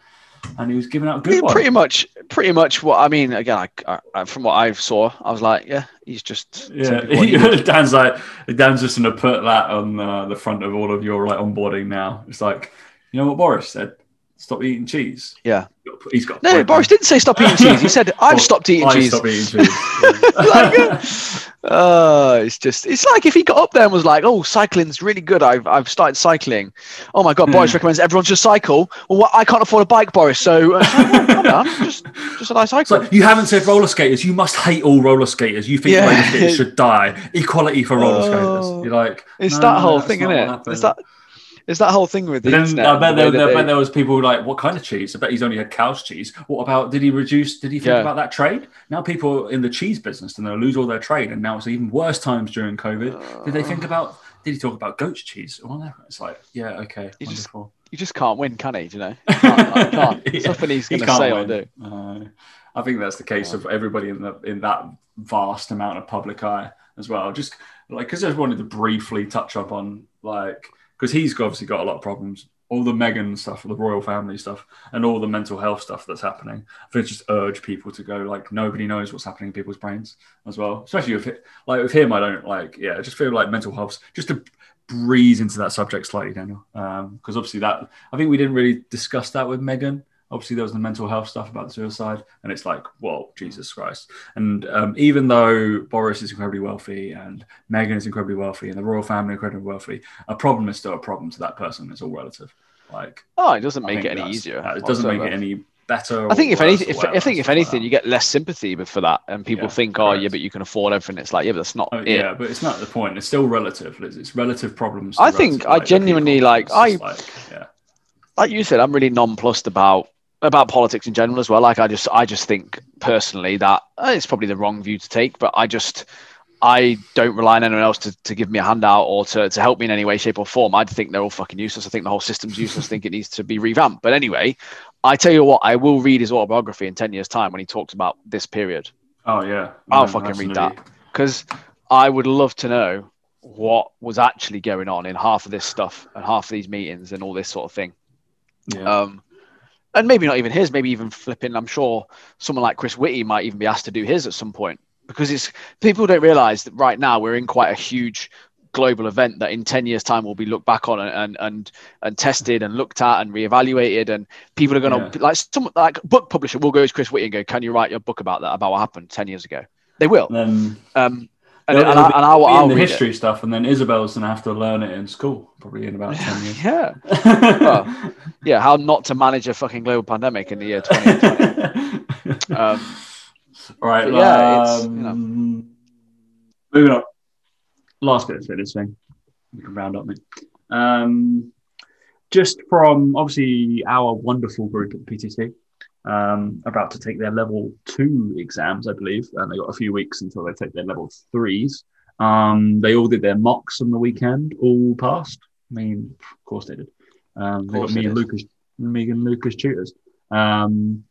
and he was giving out a good Yeah, one. pretty much, pretty much what I mean. Again, I, I, from what I saw, I was like, yeah, he's just Yeah, Dan's like Dan's just gonna put that on uh, the front of all of your like onboarding now. It's like, you know what Boris said? Stop eating cheese. Yeah. he's got. No, Boris didn't say stop eating cheese. He said I've stopped eating I cheese. Stop eating cheese. Like, uh, it's just it's like if he got up there and was like, "Oh, cycling's really good. I've I've started cycling. Oh my god, Boris Hmm. recommends everyone should cycle. Well, what, I can't afford a bike, Boris. So uh, well, just just a nice cycle. like you haven't said roller skaters. You must hate all roller skaters. You think Yeah. roller skaters should die. Equality for roller Oh. skaters. You're like, it's no, that whole thing, isn't it? It's that it's that whole thing with the then. I bet and the there, they- there was people like, what kind of cheese? I bet he's only had cow's cheese. What about did he reduce? Did he think Yeah. about that trade? Now people in the cheese business and they'll lose all their trade, and now it's even worse times during COVID. Did they think about? Did he talk about goat's cheese or whatever? It's like, yeah, okay, You just- you just can't win, can he? Do you know? You can't, like, can't. Yeah. nothing he's going to say or do. Uh, I think that's the case of everybody in the in that vast amount of public eye as well. Just like because I just wanted to briefly touch up on like because he's obviously got a lot of problems. All the Meghan stuff, the royal family stuff, and all the mental health stuff that's happening. I think just urge people to go like nobody knows what's happening in people's brains as well. Especially with it, like with him, I don't like. Yeah, I just feel like mental health. Just to breeze into that subject slightly, Daniel, um, because obviously that I think we didn't really discuss that with Meghan Obviously, there was the mental health stuff about the suicide, and it's like, whoa, Jesus Christ! And um, even though Boris is incredibly wealthy and Meghan is incredibly wealthy and the royal family are incredibly wealthy, a problem is still a problem to that person. It's all relative. Like, Oh, it doesn't make it any easier. uh, It doesn't make it any better. I think if anything, if, I think if like anything, you get less sympathy for that, and people Yeah, think, oh yeah, but you can afford everything. It's like, yeah, but that's not Oh, it. yeah, but it's not the point. It's still relative. It's, it's relative problems. I think relative, I like, genuinely, like, I- like, yeah. like you said, I'm really nonplussed about about politics in general as well. Like I just I just think personally that uh, it's probably the wrong view to take, but I just I don't rely on anyone else to, to give me a handout or to, to help me in any way, shape, or form. I think they're all fucking useless. I think the whole system's useless. I think it needs to be revamped. But anyway, I tell you what, I will read his autobiography in ten years' time when he talks about this period. Oh yeah. I'll No, fucking read that because I would love to know what was actually going on in half of this stuff and half of these meetings and all this sort of thing. Yeah. Um, and maybe not even his, maybe even flipping. I'm sure someone like Chris Whitty might even be asked to do his at some point. Because it's people don't realize that right now we're in quite a huge global event that in 10 years time will be looked back on and and and, tested and looked at and reevaluated. And people are going to like some like book publisher will go to Chris Whitty and go can you write your book about that about what happened 10 years ago? They will. And then um and, it'll, and, it'll I, be, and I'll, it'll I'll in the read it. history stuff, and then Isabel's gonna have to learn it in school, probably in about ten years. yeah Well, yeah how not to manage a fucking global pandemic in the year 2020 um All right. But yeah, it's, you know. um, Moving on. Last bit of fitness thing. We can round up, mate. Um, just from obviously our wonderful group at the PTC, um, about to take their level two exams, I believe, and they got a few weeks until they take their level threes. Um, they all did their mocks on the weekend, all passed. I mean, of course they did. Um, they got me and. Lucas, me and Lucas tutors. Um,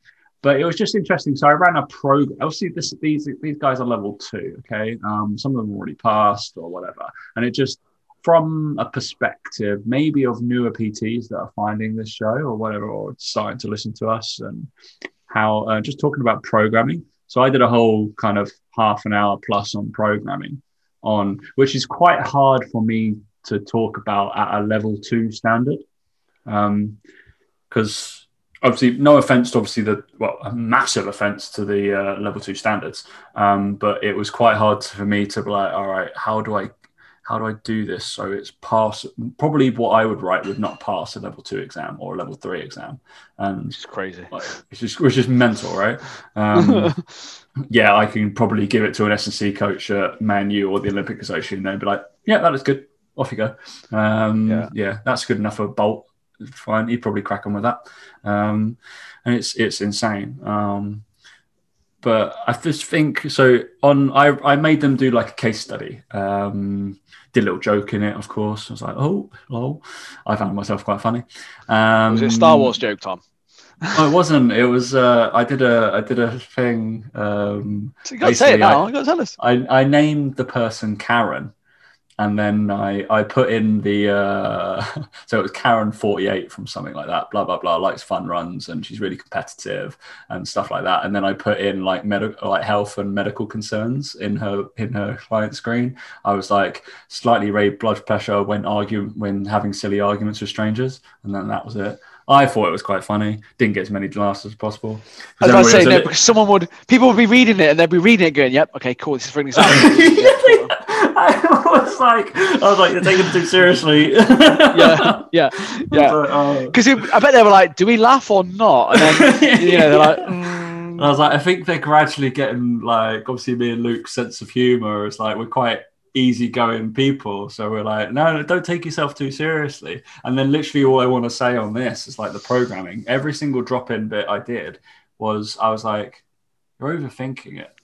but it was just interesting. So I ran a program. Obviously, this, these these guys are level two. Okay, um, some of them already passed or whatever, and it just from a perspective maybe of newer PTs that are finding this show or whatever, or starting to listen to us and how uh, just talking about programming. So I did a whole kind of half an hour plus on programming, on which is quite hard for me to talk about at a level two standard, because obviously no offense to obviously the well a massive offense to the uh, level two standards, um, but it was quite hard for me to be like, all right, how do I how do I do this so it's pass? Probably what I would write would not pass a level two exam or a level three exam, and it's crazy like, it's just which is mental, right? Um, yeah, I can probably give it to an S and C coach at Man U or the Olympic Association, and they'd be like, "Yeah, that that is good. Off you go." Um, Yeah. yeah. that's good enough for Bolt. Fine, he'd probably crack on with that. Um, and it's it's insane. Um, but I just think so. On I I made them do like a case study. Um, did a little joke in it, of course. I was like, "Oh, lol." I found myself quite funny. Um, was it a Star Wars joke Tom Oh, it wasn't. It was. Uh, I did a. I did a thing. Um, so you got to say it Basically, I- you got to tell us I I named the person Karen, and then I I put in the. Uh, so it was Karen forty eight from something like that. Blah blah blah. Likes fun runs and she's really competitive and stuff like that. And then I put in like medical, like health and medical concerns in her in her client screen. I was like slightly raised blood pressure when argue when having silly arguments with strangers, and then that was it. I thought it was quite funny. Didn't get as many laughs as possible. I was about to say Everybody no was a because someone would people would be reading it and they'd be reading it going yep okay cool this is for an example I was like, I was like, you're taking it too seriously. yeah yeah yeah But, uh, because I bet they were like do we laugh or not and then you know they're like mm, And I was like, I think they're gradually getting like, obviously, me and Luke's sense of humor is like we're quite easygoing people, so we're like, no, no, don't take yourself too seriously. And then literally all I want to say on this is like the programming. Every single drop-in bit I did was I was like, you're overthinking it.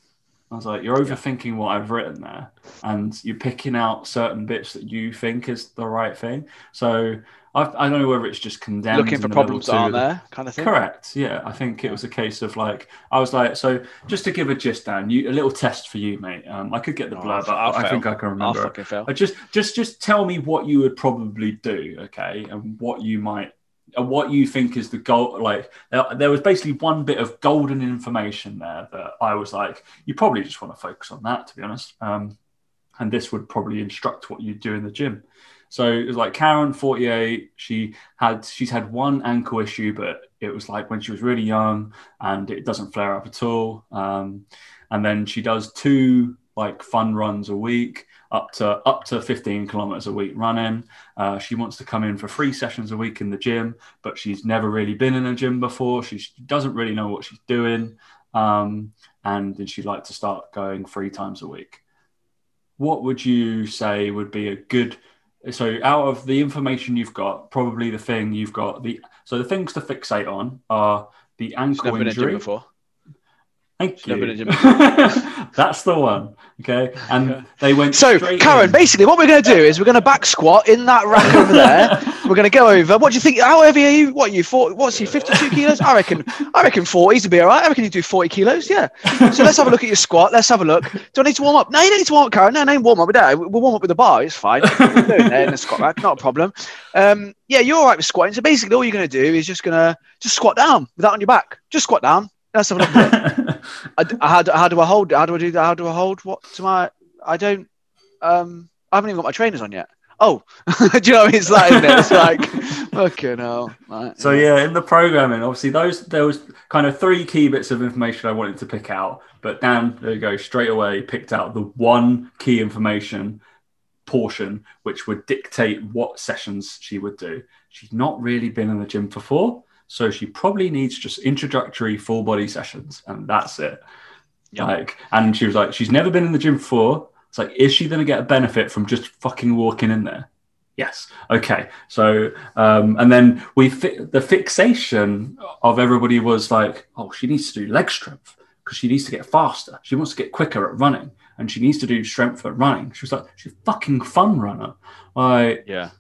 I was like, you're overthinking what I've written there, and you're picking out certain bits that you think is the right thing. So I've, I don't know whether it's just condemned looking for problems that aren't there kind of thing Correct. Yeah, I think it was a case of like I was like, so just to give a gist down, you a little test for you, mate. Um, I could get the Oh, blurb, I'll- I'll but I think I can I'll remember. it. fucking fail Uh, just, just, just tell me what you would probably do, okay, and what you might, what you think is the goal. Like there, there was basically one bit of golden information there that I was like, you probably just want to focus on that, to be honest. Um, and this would probably instruct what you do in the gym. So it was like Karen, 48. She had she's had one ankle issue, but it was like when she was really young and it doesn't flare up at all. Um, and then she does two like fun runs a week up to up to 15 kilometers a week running. Uh, she wants to come in for three sessions a week in the gym, but she's never really been in a gym before. She doesn't really know what she's doing, um, and then she'd like to start going three times a week. What would you say would be a good? So, out of the information you've got, probably the thing you've got the so the things to fixate on are the ankle Never been in a gym injury. before. Thank Never been you. in That's the one. Okay, and they went So, Karen, in. basically, what we're going to do is we're going to back squat in that rack over there. We're going to go over. What do you think? How heavy are you? What are you? 40, what's you? Fifty-two kilos? I reckon. I reckon forties would be all right. I reckon you do forty kilos. Yeah. So let's have a look at your squat. Let's have a look. Do I need to warm up? No, you don't need to warm up, Karen. No, no, warm up with that. We'll warm up with the bar. It's fine. We're doing there in the squat rack. Not a problem. Um, yeah, you're all right with squatting. So basically, all you're going to do is just going to just squat down with that on your back. Just squat down. Let's have a look at it. I, how, do, how do I hold? How do I do that? How do I hold? What to my? I don't. Um, I haven't even got my trainers on yet. Oh, do you know what I mean? It's isn't it? It's like, fucking hell. So yeah, in the programming, obviously those there was kind of three key bits of information I wanted to pick out, but Dan, there you go, straight away picked out the one key information portion which would dictate what sessions she would do. She's not really been in the gym before, so she probably needs just introductory full body sessions, and that's it. Yeah. Like, and she was like, she's never been in the gym before. It's like, is she going to get a benefit from just fucking walking in there? Yes. Okay. So, um, and then we fi- the fixation of everybody was like, oh, she needs to do leg strength because she needs to get faster. She wants to get quicker at running, and she needs to do strength at running. She was like, she's a fucking fun runner. Like, Yeah.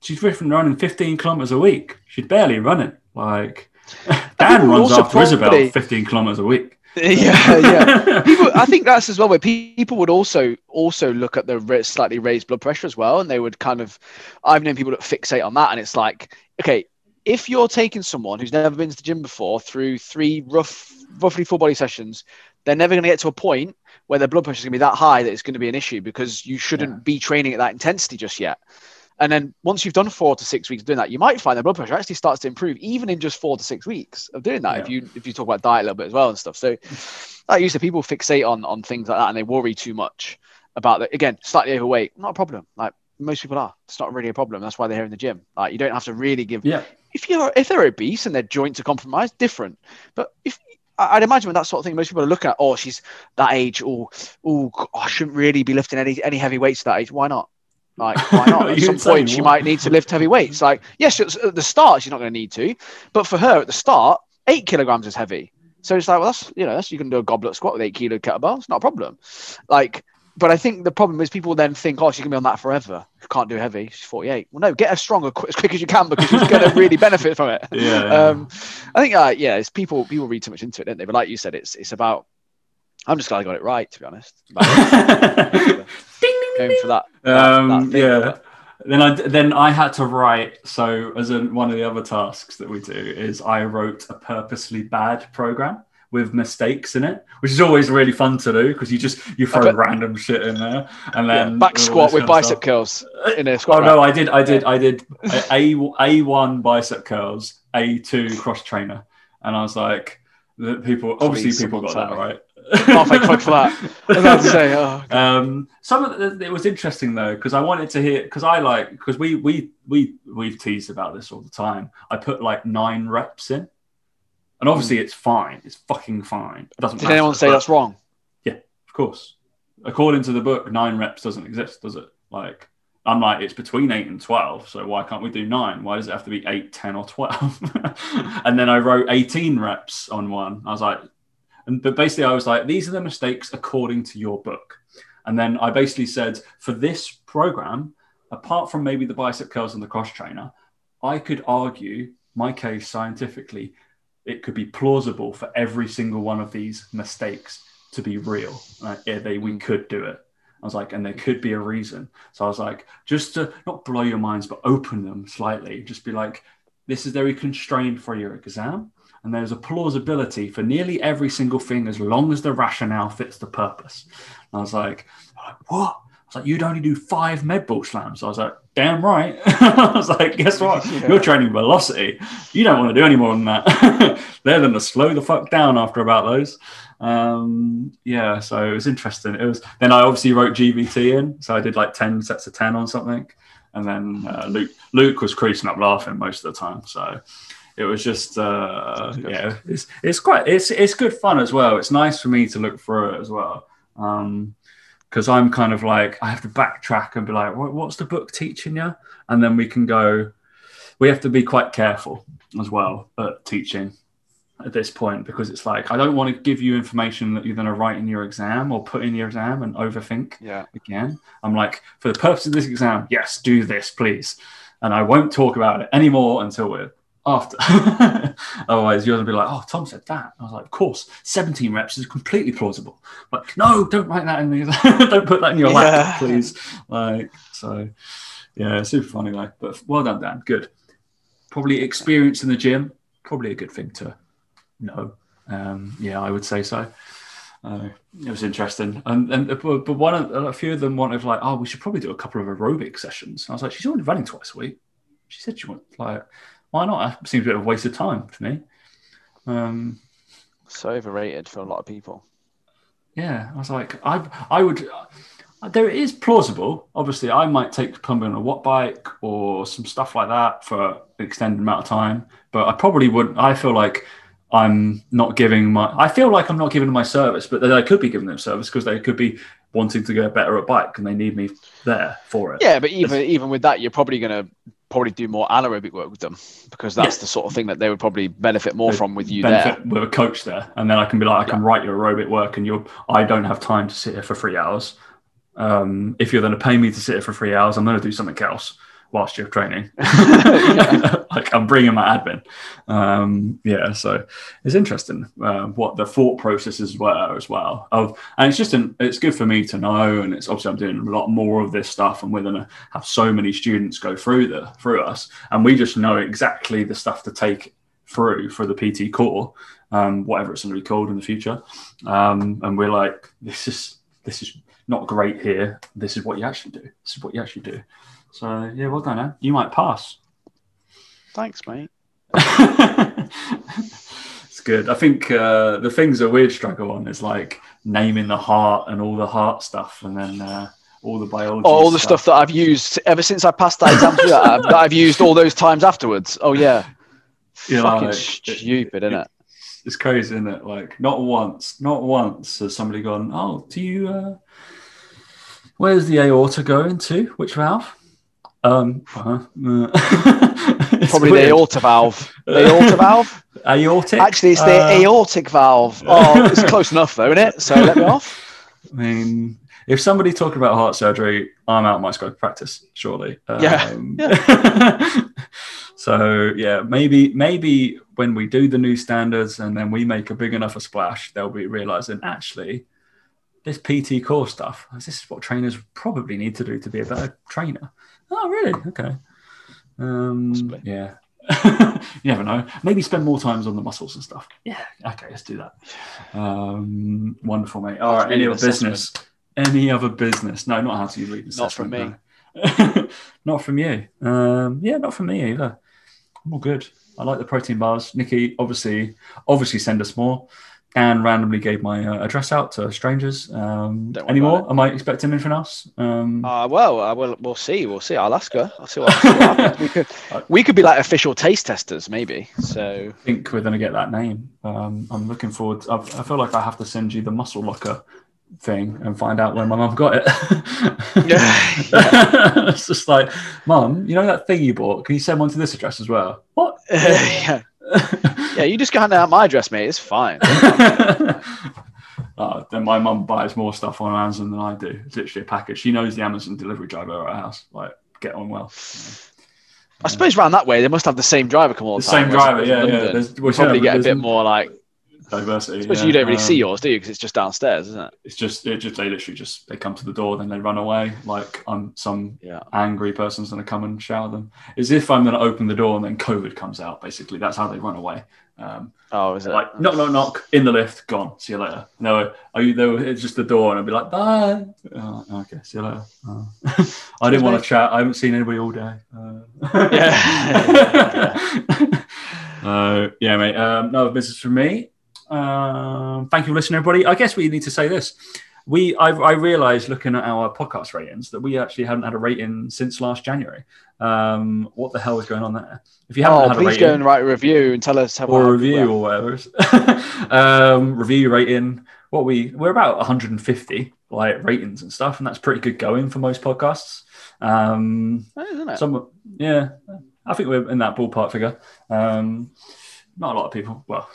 she's driven running 15 kilometers a week. She's barely running. Like, Dan runs after Isabel probably- 15 kilometers a week. yeah, yeah. People, I think that's as well where people would also also look at the slightly raised blood pressure as well, and they would kind of. I've known people that fixate on that, and it's like, okay, if you're taking someone who's never been to the gym before through three rough, roughly full body sessions, they're never going to get to a point where their blood pressure is going to be that high that it's going to be an issue because you shouldn't Yeah. be training at that intensity just yet. And then once you've done four to six weeks of doing that, you might find their blood pressure actually starts to improve even in just four to six weeks of doing that. If you if you talk about diet a little bit as well and stuff. So like you said, people fixate on on things like that and they worry too much about that. Again, slightly overweight, not a problem. Like most people are. It's not really a problem. That's why they're here in the gym. Like you don't have to really give Yeah. if you're if they're obese and their joints are compromised, different. But if I'd imagine with that sort of thing, most people are looking at, oh, she's that age, or oh, I shouldn't really be lifting any any heavy weights at that age. Why not? Like, why not? At some point, she might need to lift heavy weights. Like, yes, it's- at the start, she's not going to need to, but for her at the start, eight kilograms is heavy. So it's like, well, that's you know, that's you can do a goblet squat with eight kilo kettlebells, not a problem. Like, but I think the problem is people then think, oh, she's gonna be on that forever. Can't do heavy. She's 48. Well, no, get her stronger qu- as quick as you can because she's going to really benefit from it. Yeah. Um, I think, uh, yeah, it's people people read too much into it, don't they? But like you said, it's it's about. I'm just glad I got it right, to be honest. For that. that- um, that thing. yeah. Then I then I had to write. So as in one of the other tasks that we do is I wrote a purposely bad program with mistakes in it, which is always really fun to do because you just you throw random shit in there and Yeah, then back squat with bicep curls in a squat. Oh no. I did, I did, I did a a one bicep curls, a two cross trainer, and I was like, the people obviously Please, people got that me. right. Thank fuck for that. I was say, oh, Um, some of the, it was interesting though because I wanted to hear because I like because we we we we've teased about this all the time. I put like nine reps in, and obviously it's fine. It's fucking fine. It doesn't. Did anyone say but- that's wrong? Yeah, of course, according to the book, nine reps doesn't exist, does it? Like. I'm like, it's between eight and 12. So why can't we do nine? Why does it have to be eight, 10, or 12? and then I wrote 18 reps on one. I was like, and but basically, I was like, these are the mistakes according to your book. And then I basically said, for this program, apart from maybe the bicep curls and the cross trainer, I could argue my case scientifically, it could be plausible for every single one of these mistakes to be real. Like, yeah, they, we mm. could do it. I was like, and there could be a reason. So I was like, just to not blow your minds, but open them slightly. Just be like, this is very constrained for your exam. And there's a plausibility for nearly every single thing as long as the rationale fits the purpose. And I was like, what? I was like, you'd only do five med ball slams. I was like, damn right. I was like, guess what? Yeah. You're training velocity. You don't want to do any more than that. They're going to slow the fuck down after about those. Um, yeah, so it was interesting. It was then I obviously wrote GVT in, so I did like ten sets of ten on something, and then uh, Luke Luke was creasing up laughing most of the time. So it was just uh, yeah, it's it's quite it's it's good fun as well. It's nice for me to look through it as well. Um, because I'm kind of like I have to backtrack and be like, what, what's the book teaching you? And then we can go. We have to be quite careful as well at teaching at this point because it's like I don't want to give you information that you're going to write in your exam or put in your exam and overthink Yeah. again. I'm like, for the purpose of this exam, yes, do this, please. And I won't talk about it anymore until we're after. Otherwise, you're going to be like, oh, Tom said that. I was like, of course, 17 reps is completely plausible. Like, no, don't write that in the don't put that in your Yeah. lap, please. Like, so yeah, super funny, like, but well done, Dan. Good. Probably experience in the gym, probably a good thing to know. Um, yeah, I would say so. Uh, it was interesting, and and but but one of, a few of them wanted like, oh, we should probably do a couple of aerobic sessions. And I was like, she's already running twice a week. She said she wants like, why not? It seems a bit of a waste of time to me. Um, So overrated for a lot of people. yeah, I was like, I I would. There is plausible. Obviously, I might take pumping on a watt bike or some stuff like that for an extended amount of time. But I probably wouldn't. I feel like I'm not giving my. I feel like I'm not giving them my service, but I could be giving them service because they could be wanting to get better at bike and they need me there for it. Yeah, but even even with that, you're probably going to probably do more anaerobic work with them because that's Yeah. the sort of thing that they would probably benefit more They from with you there. benefit with a coach there, and then I can be like, I can write your aerobic work, and you're. I don't have time to sit here for three hours. Um, if you're going to pay me to sit here for three hours, I'm going to do something else whilst you're training. like I'm bringing my admin. Um, yeah, so it's interesting uh, what the thought processes were as well. Of and it's just an, it's good for me to know, and it's obviously I'm doing a lot more of this stuff, and we're to have so many students go through the through us, and we just know exactly the stuff to take through for the PT core, um, whatever it's going to be called in the future. Um, and we're like, this is this is not great here. This is what you actually do. This is what you actually do. So yeah, well done. Eh? You might pass. Thanks, mate. it's good. I think uh, the things that we'd struggle on is like naming the heart and all the heart stuff, and then uh, all the biology. all the stuff that I've used ever since I passed that exam. that, I've- that I've used all those times afterwards. Oh yeah, You know, fucking like, stupid, isn't it? It's crazy, isn't it? Like not once, not once has somebody gone, "Oh, do you? Uh, where's the aorta going to? Which valve?" Um, uh-huh. Probably weird. the aorta valve. The aorta valve. aortic. Actually, it's the Uh, aortic valve. Oh, it's close enough though, isn't it? So let me off. I mean, if somebody talking about heart surgery, I'm out of my scope of practice, surely. Yeah. Um, so yeah, maybe maybe when we do the new standards and then we make a big enough a splash, they'll be realizing actually this PT core stuff. This is what trainers probably need to do to be a better trainer. Oh, really? Okay. Um, yeah. you never know. Maybe spend more times on the muscles and stuff. Yeah. Okay, let's do that. Um, wonderful, mate. All right. Any other business? Any other business? No, not how to read. This. Not from me. no. not from you. Um, yeah, not from me either. I'm all good. I like the protein bars. Nikki, obviously, obviously send us more. Dan randomly gave my uh, address out to strangers. Um, Don't worry any about more? Am I expecting anything else? Um, Uh, well, uh, we'll we'll see. We'll see. I'll ask her. I'll see what, see what. We could we could be like official taste testers, maybe. So I think we're going to get that name. Um, I'm looking forward. To, I, I feel like I have to send you the muscle locker thing and find out where my mum got it. Yeah. it's just like, mum, you know that thing you bought? Can you send one to this address as well? What? yeah, yeah. You just go hand out my address, mate. It's fine. Uh, then my mum buys more stuff on Amazon than I do. It's literally a package. She knows the Amazon delivery driver at our house. Like, get on well. I suppose around that way they must have the same driver come all The the time. same driver, yeah, yeah. London, There's, well, probably yeah, get a bit more like diversity. Especially yeah. you don't really Um, see yours, do you? Because it's just downstairs, isn't it? It's just it just they literally just they come to the door, then they run away. Like I'm some Yeah. angry person's gonna come and shout at them. As if I'm gonna open the door and then COVID comes out. Basically, that's how they run away. Um, Oh, is it? like knock knock knock in the lift, gone. See you later. No, are you there? It's just the door, and I'd be like, bye. Oh, okay, see you later. Oh. I didn't want to chat. I haven't seen anybody all day. Uh, Yeah. uh, yeah, mate. Um, no business from me. Um, thank you for listening, everybody. I guess we need to say this. We, I, I realized looking at our podcast ratings that we actually haven't had a rating since last January. Um, what the hell is going on there? If you haven't oh, had a please rating, go and write a review and tell us how or a review or whatever. um, review rating. What we we're about 150 like ratings and stuff, and that's pretty good going for most podcasts. Um, isn't it? some yeah, I think we're in that ballpark figure. Um, not a lot of people. Well,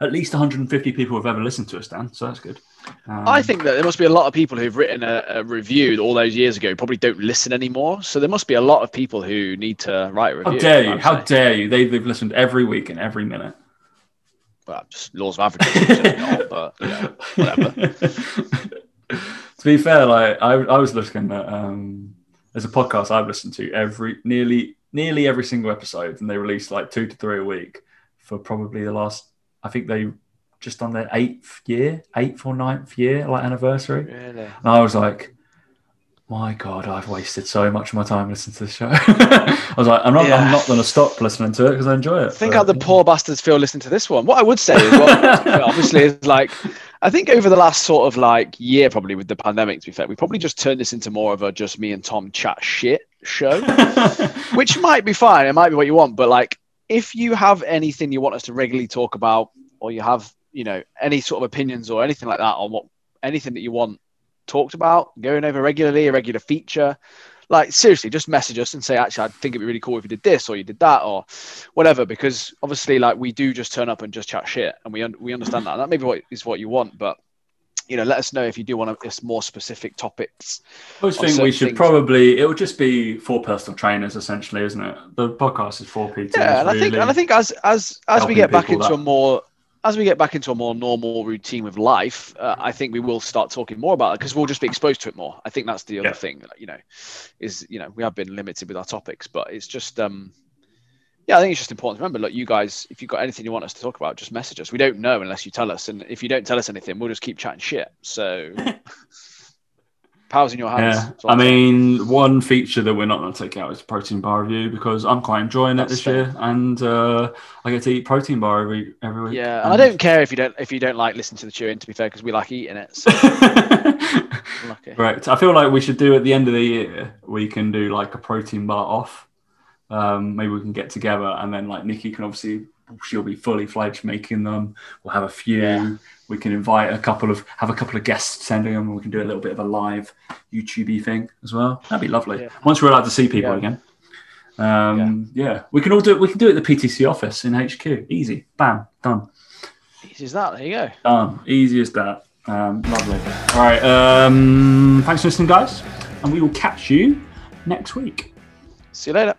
at least 150 people have ever listened to us, Dan. So that's good. Um, I think that there must be a lot of people who've written a, a review all those years ago probably don't listen anymore. So there must be a lot of people who need to write a review. How dare you? How dare you? They, they've listened every week and every minute. well, just laws of averages, not, but know, whatever. to be fair, like I, I was looking at um, there's a podcast I've listened to every nearly nearly every single episode, and they release like two to three a week for probably the last. I think they just on their eighth year, eighth or ninth year, like anniversary. Really? And I was like, my God, I've wasted so much of my time listening to this show. I was like, I'm not, Yeah. I'm not going to stop listening to it because I enjoy it. Think but- how the poor bastards feel listening to this one. What I would say is, well, obviously, is like, I think over the last sort of like year, probably with the pandemic, to be fair, we probably just turned this into more of a just me and Tom chat shit show, which might be fine. It might be what you want, but like, if you have anything you want us to regularly talk about, or you have, you know, any sort of opinions or anything like that on what anything that you want talked about, going over regularly, a regular feature, like seriously, just message us and say, actually, I think it'd be really cool if you did this or you did that or whatever. Because obviously, like we do just turn up and just chat shit, and we un- we understand that. And that maybe what is what you want, but you know, let us know if you do want to, more specific topics. I always think we should things. probably. It would just be for personal trainers, essentially, isn't it? The podcast is for PTs. Yeah, and I think and I think as as as we get back into a more as we get back into a more normal routine with life, uh, I think we will start talking more about it because we'll just be exposed to it more. I think that's the other Yeah. thing, you know, is you know we have been limited with our topics, but it's just um, yeah, I think it's just important to remember. Look, you guys, if you've got anything you want us to talk about, just message us. We don't know unless you tell us, and if you don't tell us anything, we'll just keep chatting shit. So, powers in your hands. Yeah, I mean, one feature that we're not going to take out is protein bar review because I'm quite enjoying it That's this year, and uh, I get to eat protein bar every every week. yeah, and I don't care if you don't if you don't like listening to the chewing. To be fair, because we like eating it. So lucky. Correct. I feel like we should do at the end of the year. We can do like a protein bar off. Um, maybe we can get together, and then like Nikki can obviously she'll be fully fledged making them. We'll have a few. Yeah. We can invite a couple of have a couple of guests sending them. We can do a little bit of a live YouTube thing as well. That'd be lovely. Yeah. Once we're allowed to see people Yeah. again. Um, yeah. we can all do it. We can do it at the PTC office in HQ. Easy, bam, done. Easy as that. There you go. Done. Easy as that. Um, lovely. All right. Um, thanks for listening, guys, and we will catch you next week. See you later.